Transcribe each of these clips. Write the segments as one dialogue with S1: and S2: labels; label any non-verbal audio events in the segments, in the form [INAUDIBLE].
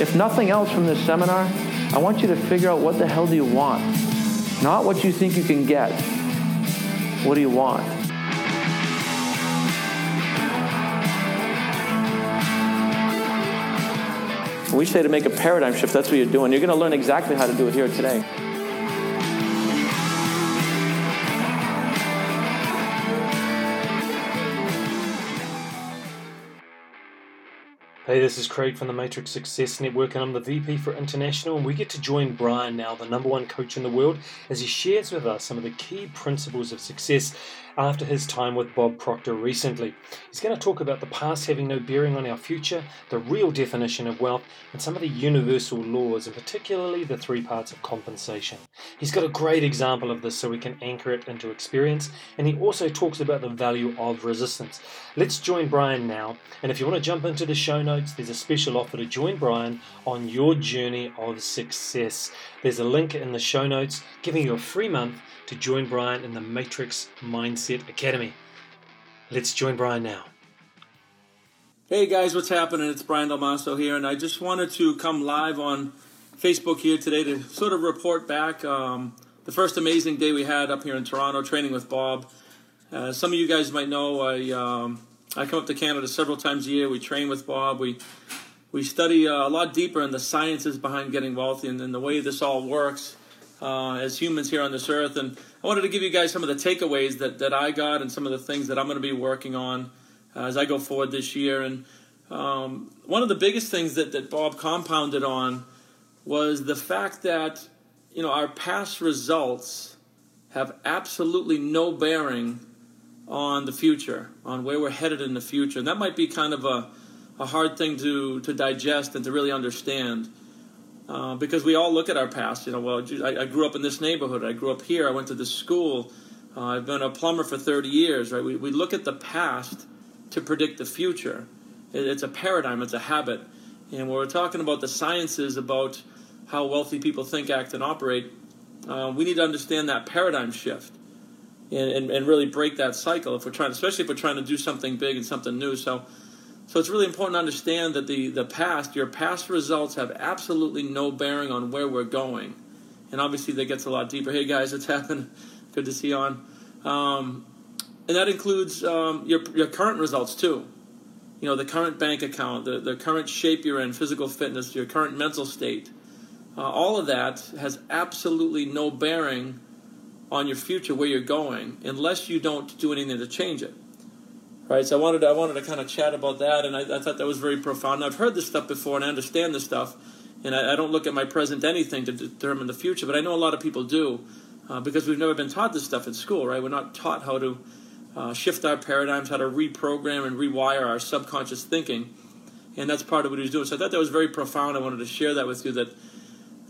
S1: If nothing else from this seminar, I want you to figure out what the hell do you want? Not what you think you can get. What do you want? we say to make a paradigm shift, that's what you're doing. You're going to learn exactly how to do it here today.
S2: Hey, this is Craig from the Matrix Success Network, and I'm the VP for International. And we get to join Brian now, the number one coach in the world, as he shares with us some of the key principles of success after his time with Bob Proctor recently. He's going to talk about the past having no bearing on our future, the real definition of wealth, and some of the universal laws, and particularly the three parts of compensation. He's got a great example of this so we can anchor it into experience, and he also talks about the value of resistance. Let's join Brian now, and if you want to jump into the show notes, there's a special offer to join Brian on your journey of success. There's a link in the show notes giving you a free month to join Brian in the Matrix Mindset Academy. Let's join Brian now.
S3: Hey guys, what's happening? It's Brian Dalmaso here, and I just wanted to come live on Facebook here today to sort of report back um, the first amazing day we had up here in Toronto training with Bob. Uh, some of you guys might know I um, I come up to Canada several times a year. We train with Bob. We we study uh, a lot deeper in the sciences behind getting wealthy and, and the way this all works uh, as humans here on this earth. And I wanted to give you guys some of the takeaways that, that I got and some of the things that I'm going to be working on as I go forward this year. And um, one of the biggest things that, that Bob compounded on was the fact that you know our past results have absolutely no bearing on the future, on where we're headed in the future. And that might be kind of a, a hard thing to, to digest and to really understand. Uh, because we all look at our past. You know, well, I, I, grew up in this neighborhood. I grew up here. I went to this school. Uh, I've been a plumber for 30 years. Right? We, we look at the past to predict the future. It, it's a paradigm. It's a habit. And when we're talking about the sciences about how wealthy people think, act, and operate, uh, we need to understand that paradigm shift and, and, and really break that cycle. If we're trying, especially if we're trying to do something big and something new. So so it's really important to understand that the, the past, your past results have absolutely no bearing on where we're going. And obviously that gets a lot deeper. Hey guys, it's [LAUGHS] happened. Good to see you on. Um, and that includes um, your, your current results too. You know, the current bank account, the, the current shape you're in, physical fitness, your current mental state. Uh, all of that has absolutely no bearing on your future, where you're going, unless you don't do anything to change it right? So I wanted to, I wanted to kind of chat about that, and I, I thought that was very profound. I've heard this stuff before, and I understand this stuff, and I, I, don't look at my present anything to determine the future, but I know a lot of people do, uh, because we've never been taught this stuff in school, right? We're not taught how to uh, shift our paradigms, how to reprogram and rewire our subconscious thinking, and that's part of what he's doing. So I thought that was very profound. I wanted to share that with you. That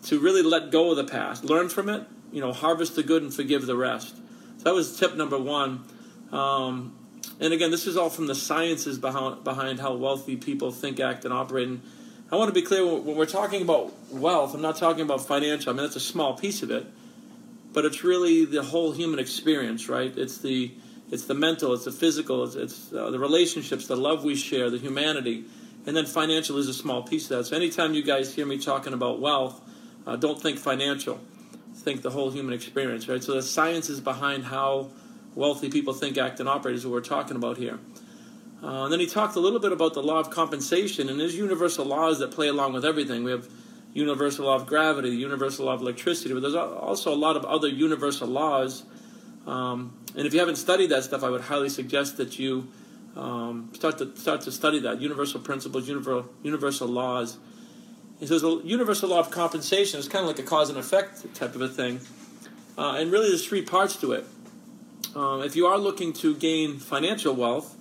S3: to really let go of the past, learn from it, you know, harvest the good and forgive the rest. So that was tip number one. Um, and again, this is all from the sciences behind, behind how wealthy people think, act, and operate. And I want to be clear when we're talking about wealth, I'm not talking about financial. I mean, that's a small piece of it, but it's really the whole human experience, right? It's the it's the mental, it's the physical, it's, it's uh, the relationships, the love we share, the humanity, and then financial is a small piece of that. So anytime you guys hear me talking about wealth, uh, don't think financial, think the whole human experience, right? So the science is behind how wealthy people think, act, and operate is what we're talking about here. Uh, and then he talked a little bit about the law of compensation, and there's universal laws that play along with everything. We have universal law of gravity, universal law of electricity, but there's also a lot of other universal laws. Um, and if you haven't studied that stuff, I would highly suggest that you um, start to start to study that universal principles, universal universal laws. He says the universal law of compensation is kind of like a cause and effect type of a thing, uh, and really there's three parts to it. Um, if you are looking to gain financial wealth,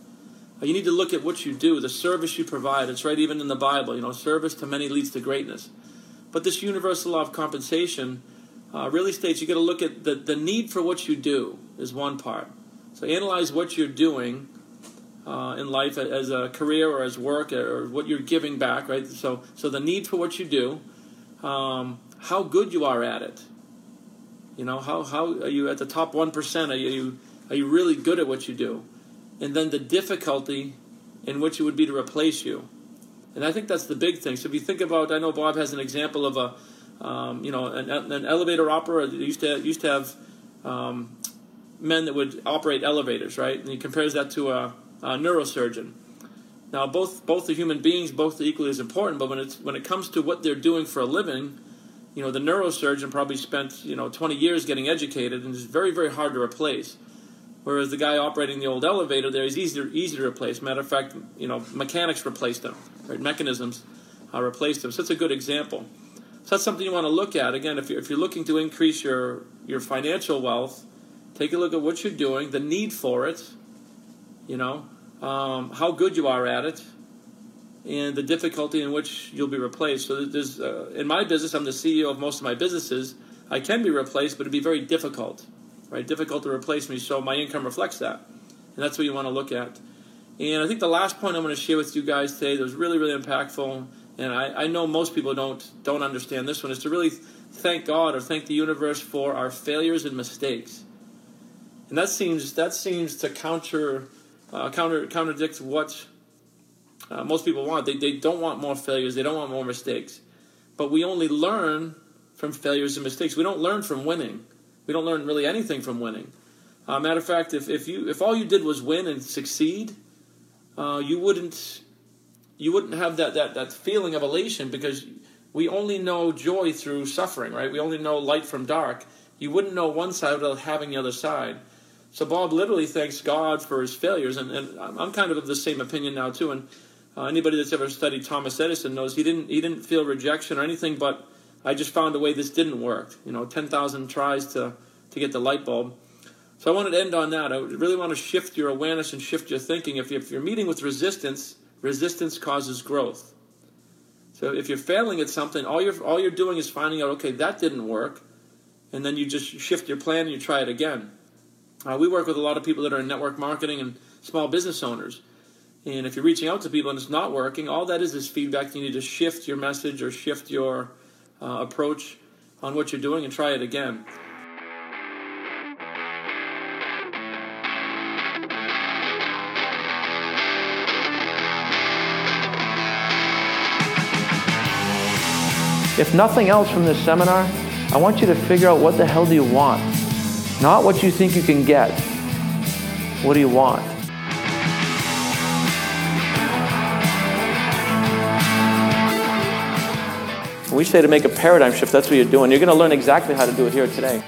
S3: uh, you need to look at what you do, the service you provide. It's right even in the Bible. You know, service to many leads to greatness. But this universal law of compensation uh, really states you got to look at the, the need for what you do is one part. So analyze what you're doing uh, in life as a career or as work or what you're giving back, right? So, so the need for what you do, um, how good you are at it. You know, how, how are you at the top 1%? Are you, are you really good at what you do? And then the difficulty in which it would be to replace you. And I think that's the big thing. So if you think about, I know Bob has an example of a, um, you know, an, an, elevator operator used to used to have um, men that would operate elevators, right? And he compares that to a, a neurosurgeon. Now, both both the human beings, both equally as important. But when it's when it comes to what they're doing for a living, you know, the neurosurgeon probably spent you know 20 years getting educated, and is very very hard to replace. Whereas the guy operating the old elevator there is easier easy to replace. Matter of fact, you know, mechanics replaced them, right? Mechanisms uh, replaced them. So that's a good example. So that's something you want to look at. Again, if you're, if you're looking to increase your your financial wealth, take a look at what you're doing, the need for it. You know, um, how good you are at it, and the difficulty in which you'll be replaced. So there's, uh, in my business, I'm the CEO of most of my businesses. I can be replaced, but it'd be very difficult, right? Difficult to replace me. So my income reflects that, and that's what you want to look at. And I think the last point I'm going to share with you guys today that was really, really impactful, and I, I know most people don't don't understand this one, is to really thank God or thank the universe for our failures and mistakes. And that seems that seems to counter uh, counter contradicts what uh, most people want. They, they don't want more failures. They don't want more mistakes. But we only learn from failures and mistakes. We don't learn from winning. We don't learn really anything from winning. Uh, matter of fact, if, if you if all you did was win and succeed, uh, you wouldn't you wouldn't have that, that that feeling of elation because we only know joy through suffering, right? We only know light from dark. You wouldn't know one side without having the other side. So Bob literally thanks God for his failures, and, and I'm kind of of the same opinion now too. And uh, anybody that's ever studied Thomas Edison knows he didn't he didn't feel rejection or anything, but I just found a way this didn't work. You know, ten thousand tries to to get the light bulb. So I wanted to end on that. I really want to shift your awareness and shift your thinking. If, you, if you're meeting with resistance, resistance causes growth. So if you're failing at something, all you're all you're doing is finding out, okay, that didn't work, and then you just shift your plan and you try it again. Uh, we work with a lot of people that are in network marketing and small business owners. And if you're reaching out to people and it's not working, all that is is feedback. You need to shift your message or shift your uh, approach on what you're doing and try it again.
S1: If nothing else from this seminar, I want you to figure out what the hell do you want? Not what you think you can get. What do you want? We say to make a paradigm shift, that's what you're doing. You're going to learn exactly how to do it here today.